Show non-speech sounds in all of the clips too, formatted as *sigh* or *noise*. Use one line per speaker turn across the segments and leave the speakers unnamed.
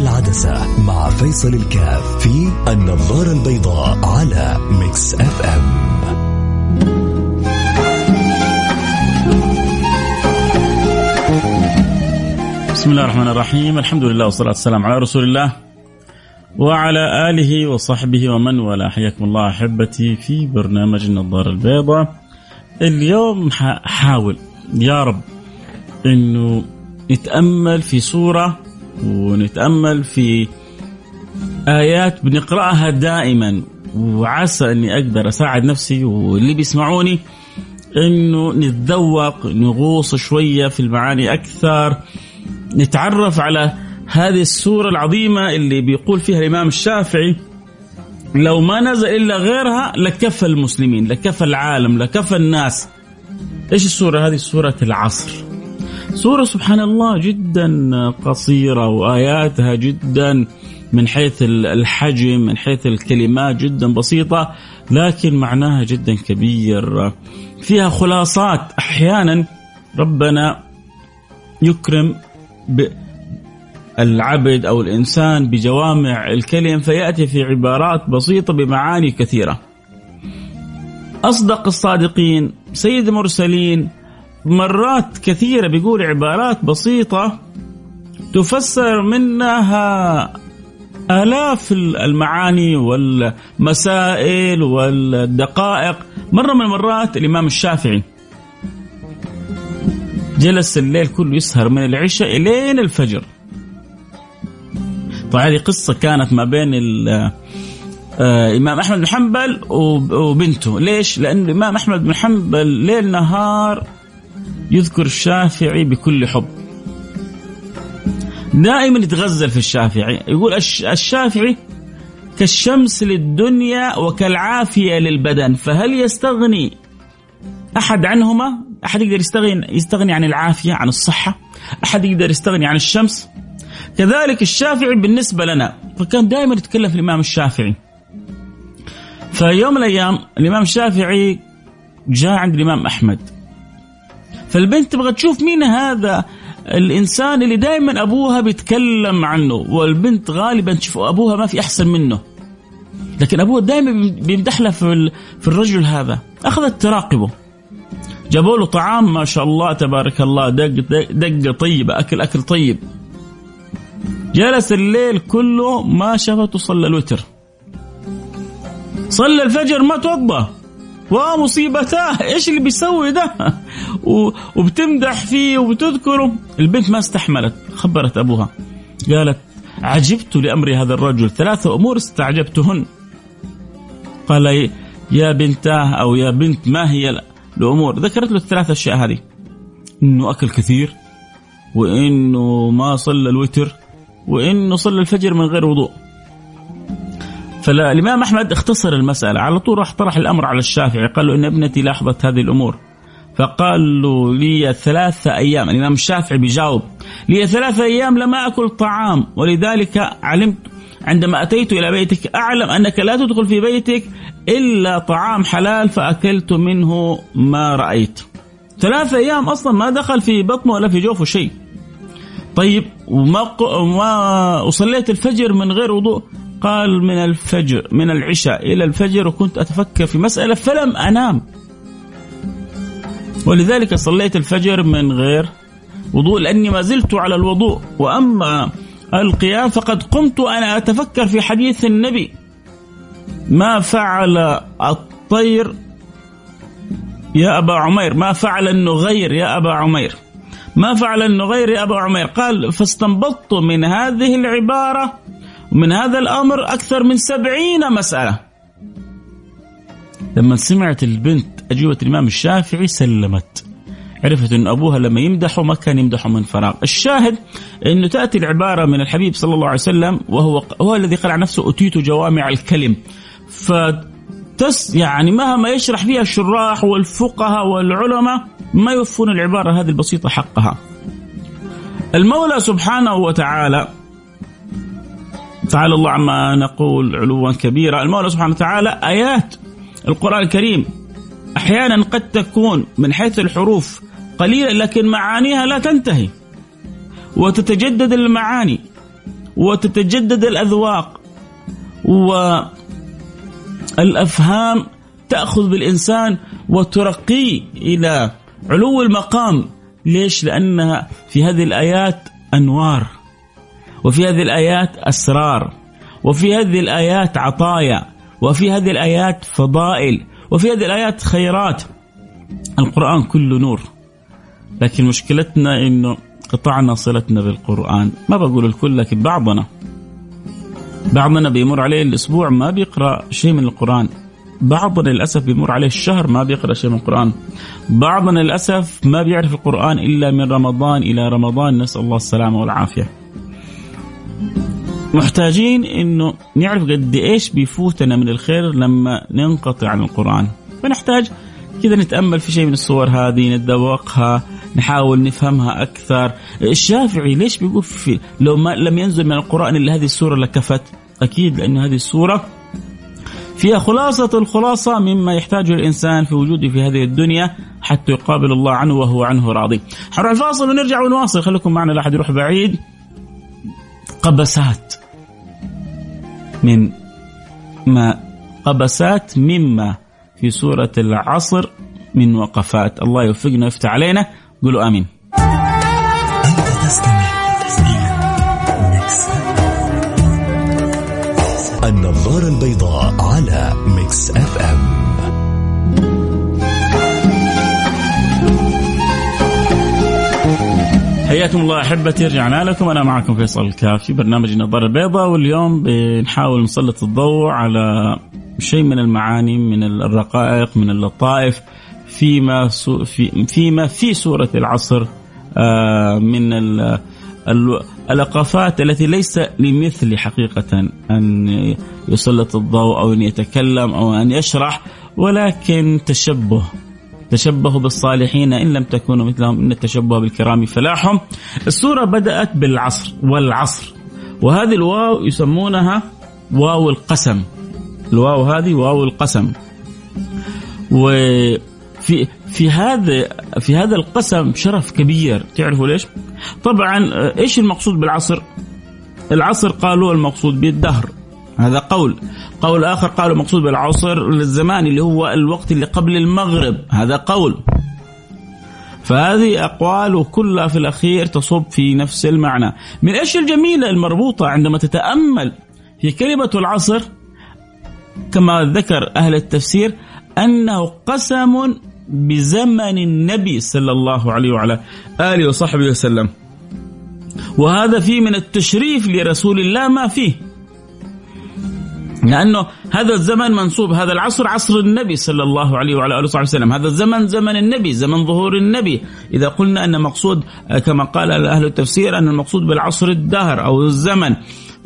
العدسة مع فيصل الكاف في النظارة البيضاء على Mix FM
بسم الله الرحمن الرحيم. الحمد لله والصلاة والسلام على رسول الله وعلى آله وصحبه ومن والاه. حياكم الله أحبتي في برنامج النظارة البيضاء. اليوم حاول يا رب أنه نتأمل في سورة ونتأمل في آيات بنقرأها دائما. وعسى أني أقدر أساعد نفسي واللي بيسمعوني أنه نتذوق نغوص شوية في المعاني أكثر نتعرف على هذه السورة العظيمة اللي بيقول فيها الإمام الشافعي لو ما نزل إلا غيرها لكفى المسلمين لكفى العالم لكفى الناس. إيش السورة؟ هذه سورة العصر. سورة سبحان الله جدا قصيرة وآياتها جدا من حيث الحجم من حيث الكلمات جدا بسيطة لكن معناها جدا كبير فيها خلاصات أحيانا ربنا يكرم العبد أو الإنسان بجوامع الكلم فيأتي في عبارات بسيطة بمعاني كثيرة. أصدق الصادقين سيد المرسلين مرات كثيرة بيقول عبارات بسيطة تفسر منها آلاف المعاني والمسائل والدقائق. مرة من المرات الإمام الشافعي جلس الليل كله يسهر من العشاء إلين الفجر. طبعا هذه قصة كانت ما بين الإمام أحمد بن حنبل وبنته. ليش؟ لأن الإمام أحمد بن حنبل ليل نهار يذكر الشافعي بكل حب. دائما يتغزل في الشافعي. يقول الشافعي كالشمس للدنيا وكالعافية للبدن فهل يستغني أحد عنهما؟ أحد يقدر يستغني يستغني عن العافية عن الصحة؟ أحد يقدر يستغني عن الشمس؟ كذلك الشافعي بالنسبة لنا فكان دائما يتكلم في الإمام الشافعي. فيوم من الأيام الإمام الشافعي جاء عند الإمام أحمد. فالبنت تبغى تشوف مين هذا الإنسان اللي دائما أبوها بيتكلم عنه والبنت غالبا تشوف أبوها ما في أحسن منه. لكن أبوها دائما بيمدح له في, في الرجل هذا. أخذت تراقبه. جابوا له طعام ما شاء الله تبارك الله دق دقة طيبة أكل أكل طيب. جلس الليل كله ما شافته صلى الوتر. صلى الفجر ما توضى ومصيبتاه. إيش اللي بيسوي ده؟ *laughs* وبتمدح فيه وبتذكره. البنت ما استحملت خبرت أبوها. قالت عجبت لأمر هذا الرجل. ثلاث أمور استعجبتهن. قال يا بنتاه أو يا بنت ما هي الأمور؟ ذكرت له الثلاث أشياء هذه. إنه أكل كثير وإنه ما صلى الوتر وإنه صلى الفجر من غير وضوء. فالإمام أحمد اختصر المسألة. على طول راح طرح الأمر على الشافعي. قال له إن ابنتي لاحظت هذه الأمور. فقال له لي ثلاثة أيام. الإمام الشافعي بيجاوب. لي ثلاثة أيام لم أكل طعام. ولذلك علمت عندما أتيت إلى بيتك أعلم أنك لا تدخل في بيتك إلا طعام حلال فأكلت منه ما رأيت. ثلاثة أيام أصلا ما دخل في بطنه ولا في جوفه شيء. طيب وما وما وصليت الفجر من غير وضوء. قال من الفجر من العشاء إلى الفجر وكنت أتفكر في مسألة فلم أنام. ولذلك صليت الفجر من غير وضوء لأني ما زلت على الوضوء. وأما القيام فقد قمت أنا أتفكر في حديث النبي. ما فعل الطير؟ يا أبا عمير ما فعل النغير؟ يا أبا عمير. ما فعل النغير؟ يا أبا عمير. قال فاستنبطت من هذه العبارة من هذا الأمر أكثر من سبعين مسألة. لما سمعت البنت أجوبة الإمام الشافعي سلمت. عرفت أن أبوها لما يمدحه ما كان يمدحه من فراغ. الشاهد أنه تأتي العبارة من الحبيب صلى الله عليه وسلم وهو هو الذي قال عن نفسه أتيت جوامع الكلم. ف يعني مهما يشرح فيها الشراح والفقهاء والعلماء ما يوفون العبارة هذه البسيطة حقها. المولى سبحانه وتعالى تعالى الله عما نقول علوا كبيرا المولى سبحانه وتعالى آيات القرآن الكريم أحيانا قد تكون من حيث الحروف قليلة لكن معانيها لا تنتهي. وتتجدد المعاني وتتجدد الأذواق والأفهام تأخذ بالإنسان وترقيه إلى علو المقام. ليش؟ لأنها في هذه الآيات أنوار. وفي هذه الآيات أسرار وفي هذه الآيات عطايا وفي هذه الآيات فضائل وفي هذه الآيات خيرات. القرآن كله نور. لكن مشكلتنا إنه قطعنا صلتنا بالقرآن. ما بقول الكل لكن بعضنا بعضنا بيمر عليه الأسبوع ما بيقرأ شيء من القرآن. بعضنا للأسف بيمر عليه الشهر ما بيقرأ شيء من القرآن. بعضنا للأسف ما بيعرف القرآن إلا من رمضان إلى رمضان. نسأل الله السلامة والعافية. محتاجين إنه نعرف قد إيش بيفوتنا من الخير لما ننقطع عن القرآن. فنحتاج كذا نتأمل في شيء من الصور هذه نتذوقها نحاول نفهمها أكثر. الشافعي ليش بيقول في لو ما لم ينزل من القرآن إلا هذه السورة لكفت؟ أكيد لأن هذه السورة فيها خلاصة الخلاصة مما يحتاجه الإنسان في وجوده في هذه الدنيا حتى يقابل الله عنه وهو عنه راضي. حنروح الفاصل ونرجع ونواصل. خليكم معنا لا أحد يروح بعيد. قبسات. من ما قبسات مما في سورة العصر من وقفات. الله يوفقنا ويفتح علينا. قولوا آمين.
النظارة البيضاء على Mix FM.
حياكم الله أحبتي رجعنا لكم. أنا معكم فيصل الكاف في برنامج النظاره البيضاء واليوم بنحاول نسلط الضوء على شيء من المعاني من الرقائق من اللطائف فيما في فيما في سوره العصر آه، من الأقافات التي ليس لمثل حقيقة أن يسلط الضوء أو أن يتكلم أو أن يشرح ولكن تشبه. تشبهوا بالصالحين إن لم تكونوا مثلهم إن التشبه بالكرام فلاحهم. السورة بدأت بالعصر والعصر. وهذه الواو يسمونها واو القسم. الواو هذه واو القسم. وفي في هذا في هذا القسم شرف كبير. تعرفوا ليش؟ طبعا إيش المقصود بالعصر؟ العصر قالوا المقصود بالدهر. هذا قول. قول آخر قالوا مقصود بالعصر الزمان اللي هو الوقت اللي قبل المغرب. هذا قول. فهذه أقوال كلها في الأخير تصب في نفس المعنى. من إيش الجميلة المربوطة عندما تتأمل في كلمة العصر؟ كما ذكر أهل التفسير أنه قسم بزمن النبي صلى الله عليه وعلى آله وصحبه وسلم. وهذا فيه من التشريف لرسول الله ما فيه. لأنه هذا الزمن منسوب هذا العصر عصر النبي صلى الله عليه وعلى آله وصحبه وسلم، هذا الزمن زمن النبي، زمن ظهور النبي، إذا قلنا أن مقصود كما قال أهل التفسير أن المقصود بالعصر الدهر أو الزمن،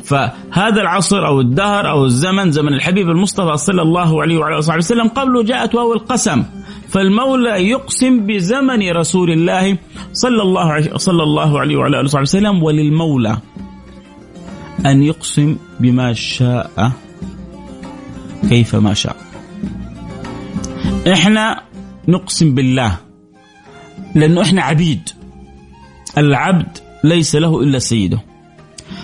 فهذا العصر أو الدهر أو الزمن زمن الحبيب المصطفى صلى الله عليه وعلى آله وسلم قبله جاءت واو القسم. فالمولى يقسم بزمن رسول الله صلى الله صلى الله عليه وعلى آله وسلم وللمولى أن يقسم بما شاء كيف ما شاء. إحنا نقسم بالله لأنه إحنا عبيد. العبد ليس له إلا سيده.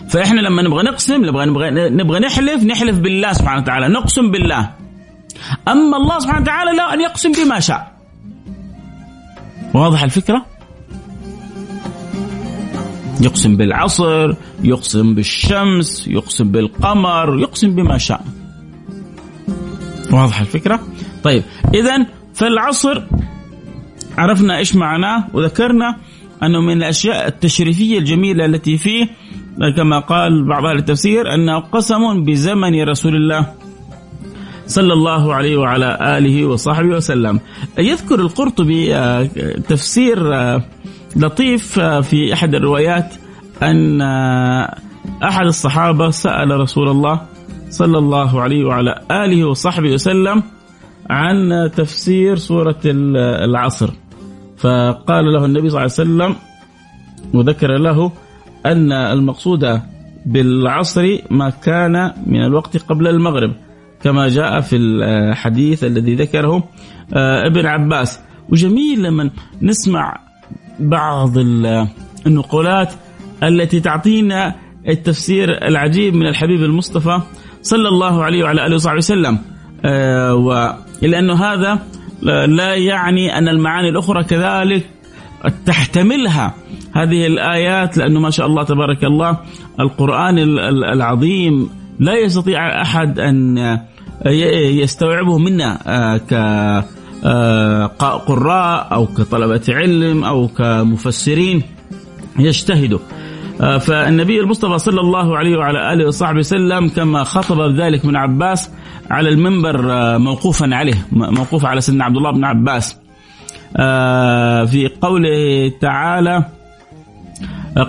فإحنا لما نبغى نقسم نبغى نبغى نبغى نحلف نحلف بالله سبحانه وتعالى نقسم بالله. أما الله سبحانه وتعالى لا أن يقسم بما شاء. واضح الفكرة؟ يقسم بالعصر يقسم بالشمس يقسم بالقمر يقسم بما شاء. واضح الفكرة؟ طيب اذا فالعصر عرفنا إيش معناه وذكرنا أنه من الأشياء التشريفية الجميلة التي فيه كما قال بعض أهل التفسير انه قسم بزمن رسول الله صلى الله عليه وعلى آله وصحبه وسلم. يذكر القرطبي آه، تفسير آه، لطيف آه، في أحد الروايات أن أحد الصحابة سأل رسول الله صلى الله عليه وعلى آله وصحبه وسلم عن تفسير سورة العصر. فقال له النبي صلى الله عليه وسلم وذكر له أن المقصود بالعصر ما كان من الوقت قبل المغرب كما جاء في الحديث الذي ذكره آه، ابن عباس. وجميل لما نسمع بعض النقولات التي تعطينا التفسير العجيب من الحبيب المصطفى صلى الله عليه وعلى آله وصحبه وسلم. آه لأنه هذا لا يعني أن المعاني الأخرى كذلك تحتملها. هذه الآيات لأنه ما شاء الله تبارك الله القرآن العظيم لا يستطيع أحد أن يستوعبه منا آه، كقراء آه، أو كطلبة علم أو كمفسرين يجتهدوا. آه، فالنبي المصطفى صلى الله عليه وعلى آله وصحبه وسلم كما خطب ذلك من عباس على المنبر موقوفا عليه موقوف على سيدنا عبد الله بن عباس. في قوله تعالى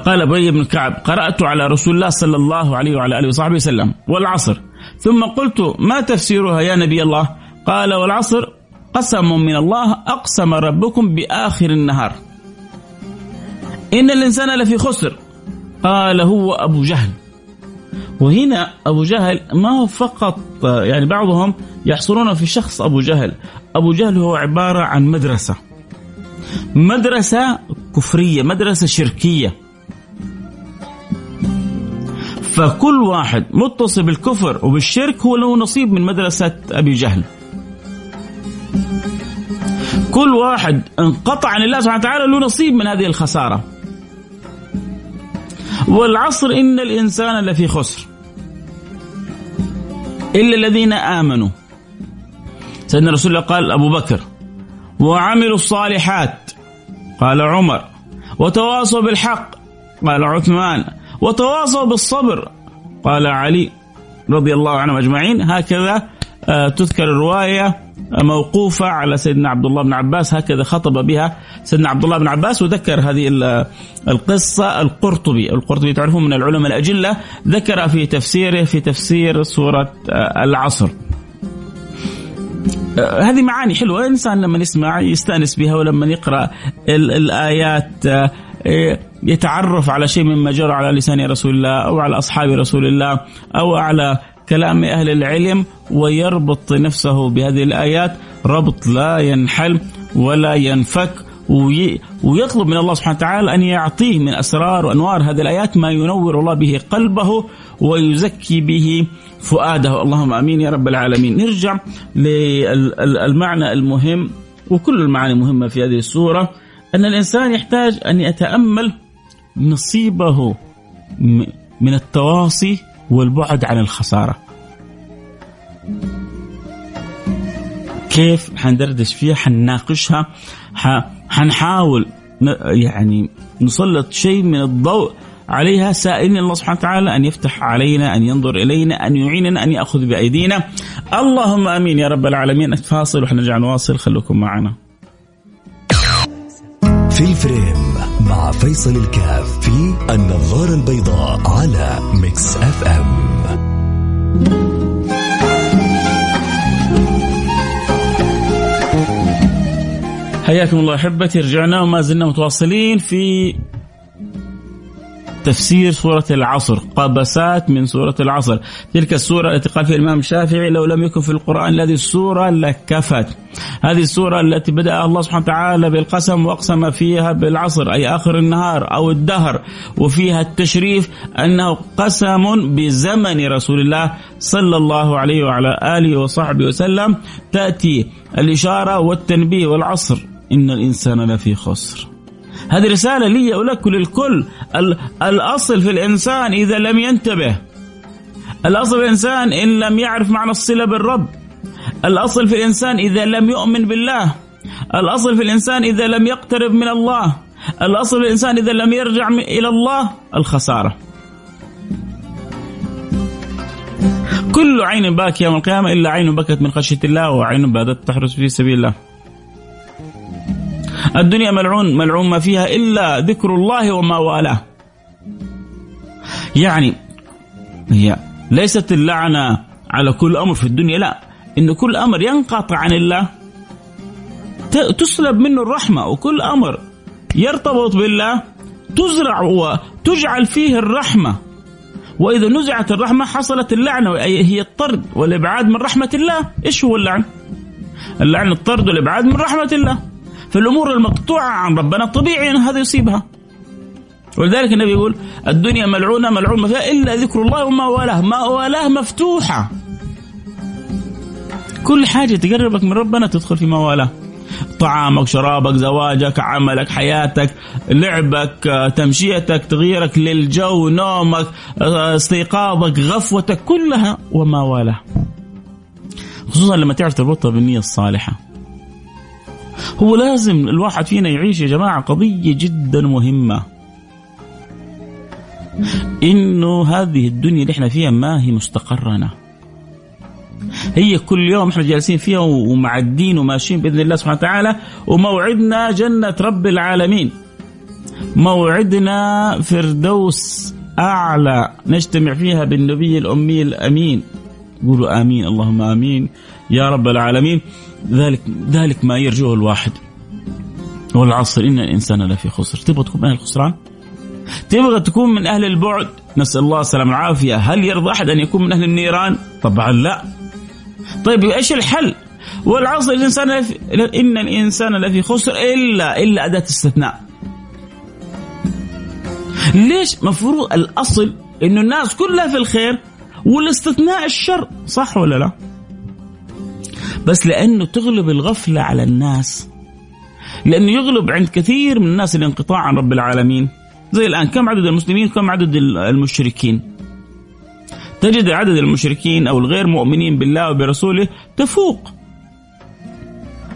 قال أبي بن كعب قرأت على رسول الله صلى الله عليه وعلى آله وصحبه وسلم والعصر. ثم قلت ما تفسيرها يا نبي الله؟ قال والعصر قسم من الله أقسم ربكم بآخر النهار. إن الإنسان لفي خسر. قال هو أبو جهل. وهنا أبو جهل ما هو فقط يعني بعضهم يحصرون في شخص أبو جهل. أبو جهل هو عبارة عن مدرسة. مدرسة كفرية مدرسة شركية. فكل واحد متصل بالكفر وبالشرك هو له نصيب من مدرسة أبي جهل. كل واحد انقطع عن الله سبحانه وتعالى له نصيب من هذه الخسارة. والعصر إن الإنسان لفي خسر. إلا الذين آمنوا. سيدنا رسول الله قال أبو بكر وعملوا الصالحات قال عمر وتواصوا بالحق قال عثمان وتواصوا بالصبر قال علي رضي الله عنهم أجمعين. هكذا آه، تذكر الرواية. موقوفة على سيدنا عبد الله بن عباس هكذا خطب بها سيدنا عبد الله بن عباس وذكر هذه القصة القرطبي، القرطبي تعرفون من العلماء الأجلة ذكر في تفسيره في تفسير سورة آه، العصر. آه، هذه معاني حلوة الإنسان لما يسمع يستأنس بها ولما يقرأ الآيات إيه، يتعرف على شيء مما جرى على لسان رسول الله أو على أصحاب رسول الله أو على كلام أهل العلم ويربط نفسه بهذه الآيات. ربط لا ينحل ولا ينفك ويطلب من الله سبحانه وتعالى أن يعطيه من أسرار وأنوار هذه الآيات ما ينور الله به قلبه ويزكي به فؤاده. اللهم آمين يا رب العالمين. نرجع للمعنى المهم وكل المعاني مهمة في هذه السورة. أن الإنسان يحتاج أن يتأمل نصيبه من التواصي والبعد عن الخسارة. كيف حندردش فيها؟ حنناقشها. حنحاول يعني نسلط شيء من الضوء عليها سائلين الله سبحانه وتعالى أن يفتح علينا أن ينظر إلينا أن يعيننا أن يأخذ بأيدينا. اللهم أمين يا رب العالمين. فاصل وحنرجع نواصل. خليكم معنا.
في ال frame. مع فيصل الكاف في النظارة البيضاء على Mix FM
حياكم الله أحبتي رجعنا وما زلنا متواصلين في تفسير سورة العصر قبسات من سورة العصر. تلك السورة التي قال فيها الإمام الشافعي لو لم يكن في القرآن هذه السورة لكفت. هذه السورة التي بدأ الله سبحانه وتعالى بالقسم وأقسم فيها بالعصر أي آخر النهار أو الدهر. وفيها التشريف أنه قسم بزمن رسول الله صلى الله عليه وعلى آله وصحبه وسلم. تأتي الإشارة والتنبيه والعصر. إن الإنسان لفي خسر. هذه رسالة لي ولك وللكل الأصل في الإنسان إذا لم ينتبه. الأصل في الإنسان إن لم يعرف معنى الصلة بالرب. الأصل في الإنسان إذا لم يؤمن بالله. الأصل في الإنسان إذا لم يقترب من الله. الأصل في الإنسان إذا لم يرجع إلى الله. الخسارة. كل عين باكية يوم القيامة إلا عين بكت من خشية الله وعين بادت تحرس في سبيل الله. الدنيا ملعون ملعون ما فيها إلا ذكر الله وما والاه. يعني هي ليست اللعنة على كل أمر في الدنيا لا. إن كل أمر ينقطع عن الله تسلب منه الرحمة وكل أمر يرتبط بالله تزرع وتجعل فيه الرحمة. وإذا نزعت الرحمة حصلت اللعنة هي الطرد والإبعاد من رحمة الله. إيش هو اللعن؟ اللعن الطرد والإبعاد من رحمة الله. في الأمور المقطوعة عن ربنا طبيعي أن هذا يصيبها. ولذلك النبي يقول الدنيا ملعونة ملعون ما فيها إلا ذكر الله وما والاه. ما والاه مفتوحة. كل حاجة تقربك من ربنا تدخل في ما والاه. طعامك شرابك زواجك عملك حياتك لعبك تمشيتك تغييرك للجو نومك استيقاظك غفوتك كلها وما والاه. خصوصا لما تعرف تربطها بالنية الصالحة. هو لازم الواحد فينا يعيش يا جماعة قضية جدا مهمة. إنه هذه الدنيا اللي إحنا فيها ما هي مستقرنا هي كل يوم إحنا جالسين فيها ومعدين وماشيين بإذن الله سبحانه وتعالى وموعدنا جنة رب العالمين. موعدنا فردوس أعلى نجتمع فيها بالنبي الأمي الأمين. قولوا آمين اللهم آمين. يا رب العالمين. ذلك ذلك ما يرجوه الواحد والعصر إن الإنسان لفي خسر تبغى تكون من أهل الخسران؟ تبغى تكون من أهل البعد نسأل الله السلامة والعافية هل يرضى أحد أن يكون من أهل النيران؟ طبعا لا طيب إيش الحل؟ والعصر الإنسان لفي إن الإنسان لفي خسر إلا إلا أداة استثناء. ليش؟ مفروض الأصل إنه الناس كلها في الخير والاستثناء الشر، صح ولا لا؟ بس لأنه تغلب الغفلة على الناس. لأنه يغلب عند كثير من الناس الانقطاع عن رب العالمين. زي الآن كم عدد المسلمين؟ كم عدد المشركين؟ تجد عدد المشركين أو الغير مؤمنين بالله وبرسوله تفوق.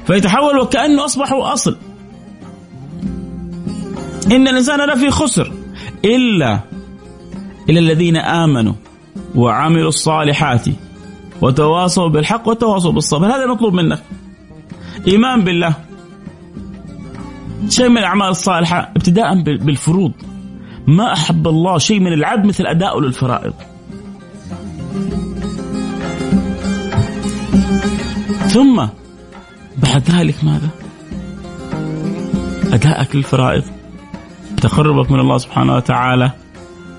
فيتحول وكأنه أصبحوا أصل. إن الإنسان لفي خسر إلا الا الذين آمنوا وعملوا الصالحات. وتواصوا بالحق وتواصوا بالصبر. هذا المطلوب منك. إيمان بالله. شيء من الأعمال الصالحة ابتداء بالفروض. ما أحب الله شيء من العبد مثل اداؤه للفرائض ثم بعد ذلك ماذا؟ أداءك للفرائض. تقربك من الله سبحانه وتعالى.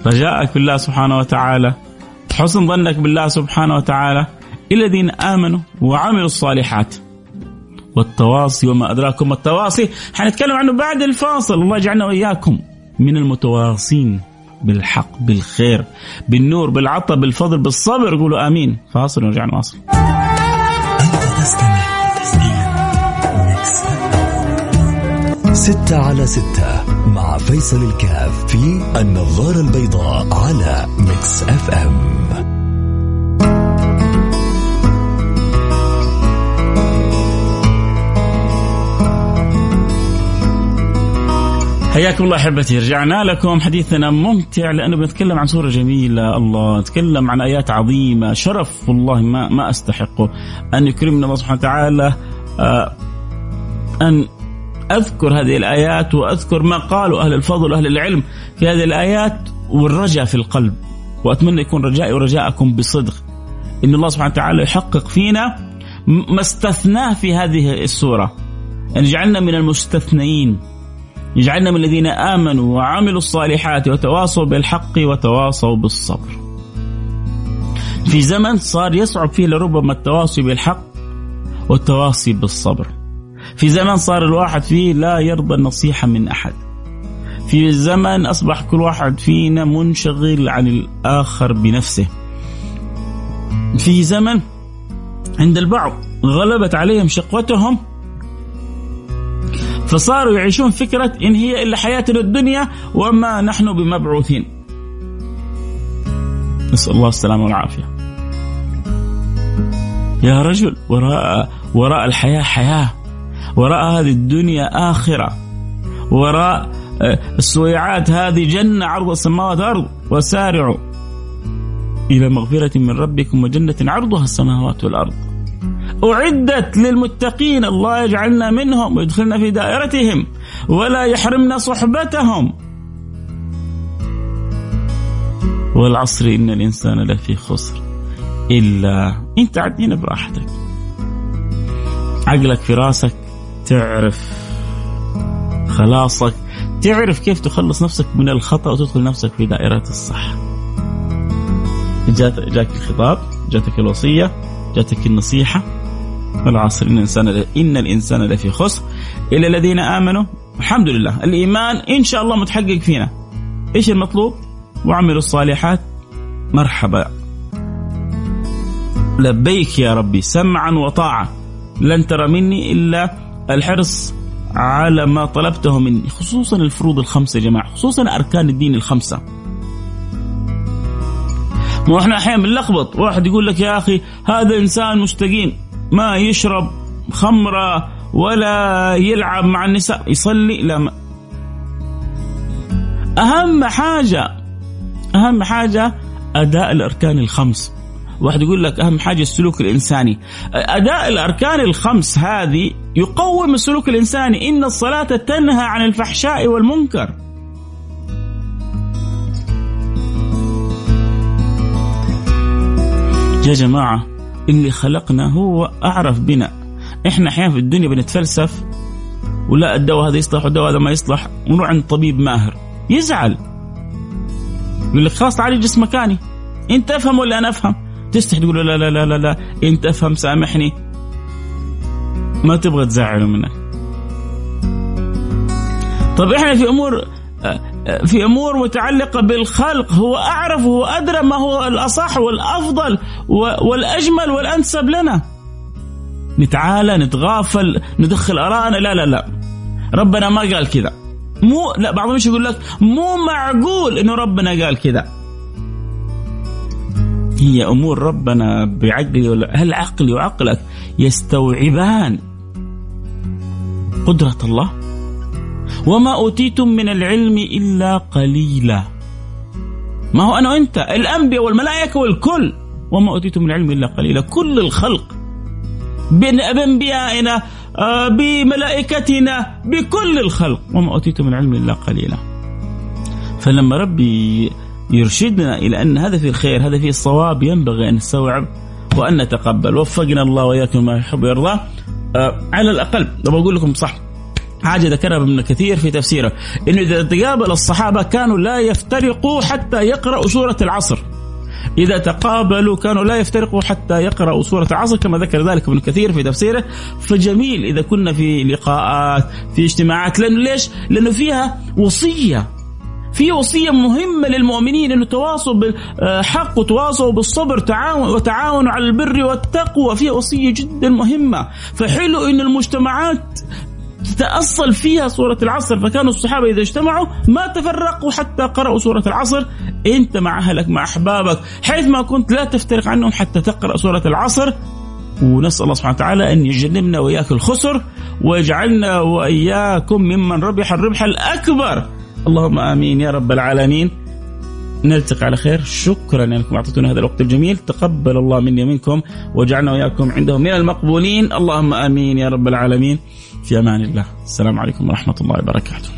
رجاءك بالله سبحانه وتعالى. حسن ظنك بالله سبحانه وتعالى الذين آمنوا وعملوا الصالحات. والتواصي وما أدراكم التواصي. حنتكلم عنه بعد الفاصل. الله يجعلنا وإياكم من المتواصين بالحق بالخير بالنور بالعطاء بالفضل بالصبر. قولوا آمين. فاصل ونرجع نواصل.
ستة على ستة مع فيصل الكاف في النظارة البيضاء على Mix FM
حياكم الله أحبتي رجعنا لكم حديثنا ممتع لأنه بنتكلم عن سورة جميلة الله نتكلم عن آيات عظيمة شرف والله ما ما أستحقه. أن يكرمنا الله سبحانه وتعالى آه، أن أذكر هذه الآيات وأذكر ما قالوا أهل الفضل وأهل العلم في هذه الآيات والرجاء في القلب وأتمنى يكون رجائي ورجاءكم بصدق إن الله سبحانه وتعالى يحقق فينا ما استثناه في هذه السورة ان يعني جعلنا من المستثنين يجعلنا من الذين آمنوا وعملوا الصالحات وتواصوا بالحق وتواصوا بالصبر. في زمن صار يصعب فيه لربما التواصي بالحق والتواصي بالصبر. في زمن صار الواحد فيه لا يرضى النصيحة من أحد. في زمن أصبح كل واحد فينا منشغل عن الآخر بنفسه. في زمن عند البعض غلبت عليهم شقوتهم فصاروا يعيشون فكرة إن هي إلا حياتنا الدنيا وما نحن بمبعوثين نسأل الله السلامة والعافية يا رجل وراء وراء الحياة حياة وراء هذه الدنيا آخرة. وراء آه، السويعات هذه جنة عرض السماوات والأرض وسارعوا إلى مغفرة من ربكم وجنة عرضها السماوات والأرض. أعدت للمتقين الله يجعلنا منهم ويدخلنا في دائرتهم ولا يحرمنا صحبتهم. والعصر إن الإنسان لفي خسر إلا أنت عدينا براحتك. عقلك في راسك تعرف خلاصك تعرف كيف تخلص نفسك من الخطأ وتدخل نفسك في دائرة الصح. جات جاك الخطاب جاتك الوصية جاتك النصيحة. والعصر إن الإنسان إن الإنسان لفي خسر. إلا الذين آمنوا الحمد لله. الإيمان إن شاء الله متحقق فينا. إيش المطلوب؟ وعملوا الصالحات. مرحبا. لبيك يا ربي سمعا وطاعة. لن ترى مني إلا الحرص على ما طلبته مني خصوصا الفروض الخمسة يا جماعة خصوصا أركان الدين الخمسة. ما إحنا أحيانا بنلخبط واحد يقول لك يا أخي هذا إنسان مستقيم ما يشرب خمرة ولا يلعب مع النساء يصلي؟ لا ما. أهم حاجة أهم حاجة أداء الأركان الخمس. واحد يقول لك أهم حاجة السلوك الإنساني. أداء الأركان الخمس هذه يقوم السلوك الإنساني. إن الصلاة تنهى عن الفحشاء والمنكر. يا جماعة اللي خلقنا هو اعرف بنا. إحنا أحيانا في الدنيا بنتفلسف ولا الدواء هذا يصلح والدواء هذا ما يصلح. ونروح عند طبيب ماهر. يزعل. يقول لك خلاص تعالي جسم مكاني. أنت أفهم ولا أنا أفهم؟ تستحي تقول لا لا لا لا لا انت افهم سامحني. ما تبغى تزعله منك. طب إحنا في أمور في أمور متعلقة بالخلق هو أعرف هو أدرى ما هو الأصح والأفضل والأجمل والأنسب لنا. نتعالى نتغافل ندخل آراءنا. لا لا لا. ربنا ما قال كذا. مو لا بعضهم يقول لك مو معقول إنه ربنا قال كذا. هي امور ربنا بعقلي ولا هل عقلي وعقلك يستوعبان قدرة الله؟ وما أوتيتم من العلم إلا قليلا. ما هو أنا وأنت الأنبياء والملائكة والكل. وما أوتيتم من العلم إلا قليلا. كل الخلق. بأنبيائنا آه، بملائكتنا بكل الخلق. وما أوتيتم من العلم إلا قليلا. فلما ربي يرشدنا إلى أن هذا في الخير هذا في الصواب ينبغي أن نستوعب وأن نتقبل. وفقنا الله وإياكم ما يحب ويرضى. آه، على الأقل لو بقول لكم صح. حاجة ذكرها ابن كثير في تفسيره. إنه إذا تقابل الصحابة كانوا لا يفترقوا حتى يقرأوا سورة العصر. إذا تقابلوا كانوا لا يفترقوا حتى يقرأوا سورة العصر كما ذكر ذلك ابن كثير في تفسيره. فجميل إذا كنا في لقاءات في اجتماعات لأنه ليش؟ لأنه فيها وصية. في وصية مهمة للمؤمنين أنه تواصوا بالحق وتواصوا بالصبر تعاون وتعاونوا على البر والتقوى. فيها وصية جدا مهمة. فحلو أن المجتمعات تتأصل فيها سورة العصر. فكانوا الصحابة إذا اجتمعوا ما تفرقوا حتى قرأوا سورة العصر. أنت مع أهلك مع أحبابك. حيث ما كنت لا تفترق عنهم حتى تقرأ سورة العصر. ونسأل الله سبحانه وتعالى أن يجنبنا وإياك الخسر ويجعلنا وإياكم ممن ربح الربح الأكبر. اللهم آمين يا رب العالمين. نلتقي على خير. شكرا انكم أعطيتونا هذا الوقت الجميل. تقبل الله مني ومنكم وجعلنا وإياكم عنده من المقبولين. اللهم آمين يا رب العالمين. في أمان الله. السلام عليكم ورحمة الله وبركاته.